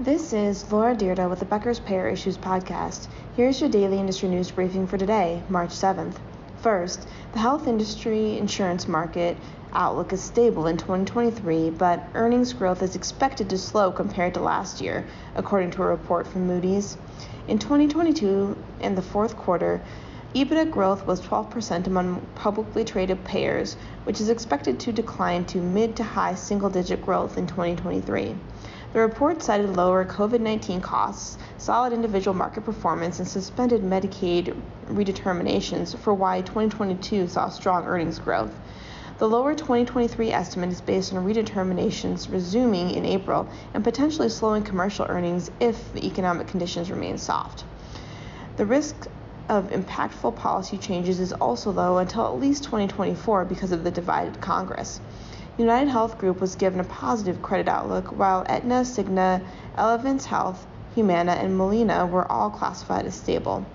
This is Laura Dyrda with the Becker's Payer Issues podcast. Here's your daily industry news briefing for today, March 7th. First, the health industry insurance market outlook is stable in 2023, but earnings growth is expected to slow compared to last year, according to a report from Moody's. In 2022, in the fourth quarter, EBITDA growth was 12% among publicly traded payers, which is expected to decline to mid to high single digit growth in 2023. The report cited lower COVID 19 costs, solid individual market performance, and suspended Medicaid redeterminations for why 2022 saw strong earnings growth. The lower 2023 estimate is based on redeterminations resuming in April and potentially slowing commercial earnings if the economic conditions remain soft. The risk of impactful policy changes is also low until at least 2024 because of the divided Congress. United Health Group was given a positive credit outlook, while Aetna, Cigna, Elevance Health, Humana, and Molina were all classified as stable.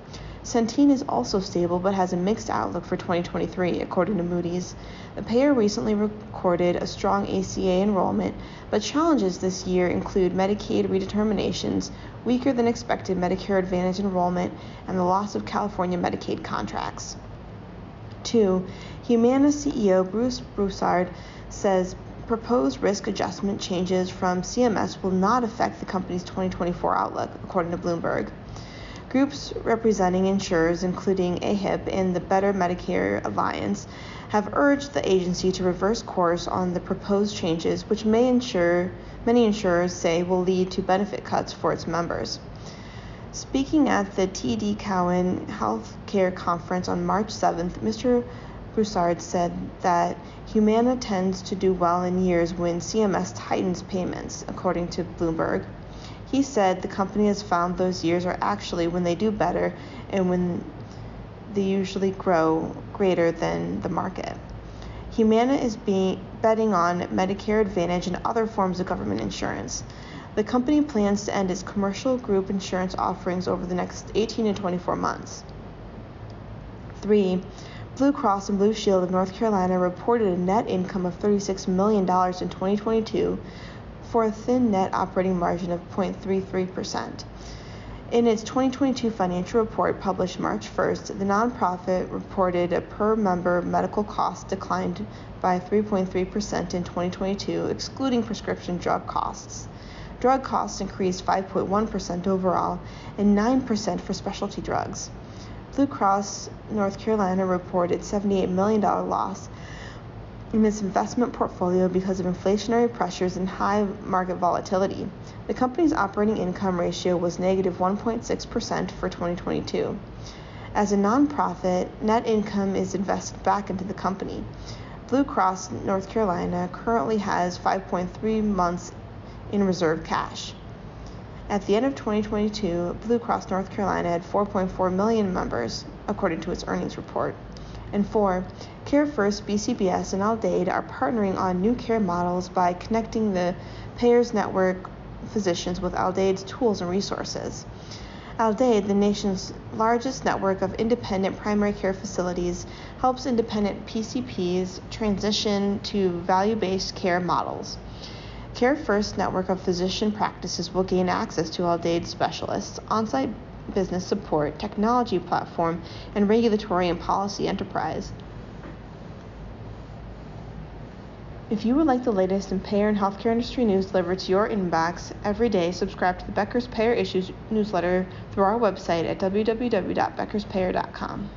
Centene is also stable but has a mixed outlook for 2023, according to Moody's. The payer recently recorded a strong ACA enrollment, but challenges this year include Medicaid redeterminations, weaker than expected Medicare Advantage enrollment, and the loss of California Medicaid contracts. 2. Humana CEO Bruce Broussard says proposed risk adjustment changes from CMS will not affect the company's 2024 outlook, according to Bloomberg. Groups representing insurers, including AHIP and the Better Medicare Alliance, have urged the agency to reverse course on the proposed changes, which may ensure many insurers say will lead to benefit cuts for its members. Speaking at the TD Cowen Healthcare Conference on March 7th, Mr. Broussard said that Humana tends to do well in years when CMS tightens payments, according to Bloomberg. He said the company has found those years are actually when they do better and when they usually grow greater than the market. Humana is being, betting on Medicare Advantage and other forms of government insurance. The company plans to end its commercial group insurance offerings over the next 18 to 24 months. 3. Blue Cross and Blue Shield of North Carolina reported a net income of $36 million in 2022 for a thin net operating margin of 0.33%. In its 2022 financial report published March 1st, the nonprofit reported a per member medical cost declined by 3.3% in 2022, excluding prescription drug costs. Drug costs increased 5.1% overall and 9% for specialty drugs. Blue Cross North Carolina reported $78 million loss in its investment portfolio because of inflationary pressures and high market volatility. The company's operating income ratio was negative 1.6% for 2022. As a nonprofit, net income is invested back into the company. Blue Cross North Carolina currently has 5.3 months in reserve cash. At the end of 2022, Blue Cross North Carolina had 4.4 million members, according to its earnings report. And four, CareFirst, BCBS, and Aledade are partnering on new care models by connecting the payers network physicians with Aledade's tools and resources. Aledade, the nation's largest network of independent primary care facilities, helps independent PCPs transition to value based care models. CareFirst network of physician practices will gain access to Aledade specialists, on site business support, technology platform, and regulatory and policy enterprise. If you would like the latest in payer and healthcare industry news delivered to your inbox every day, subscribe to the Becker's Payer Issues newsletter through our website at www.beckerspayer.com.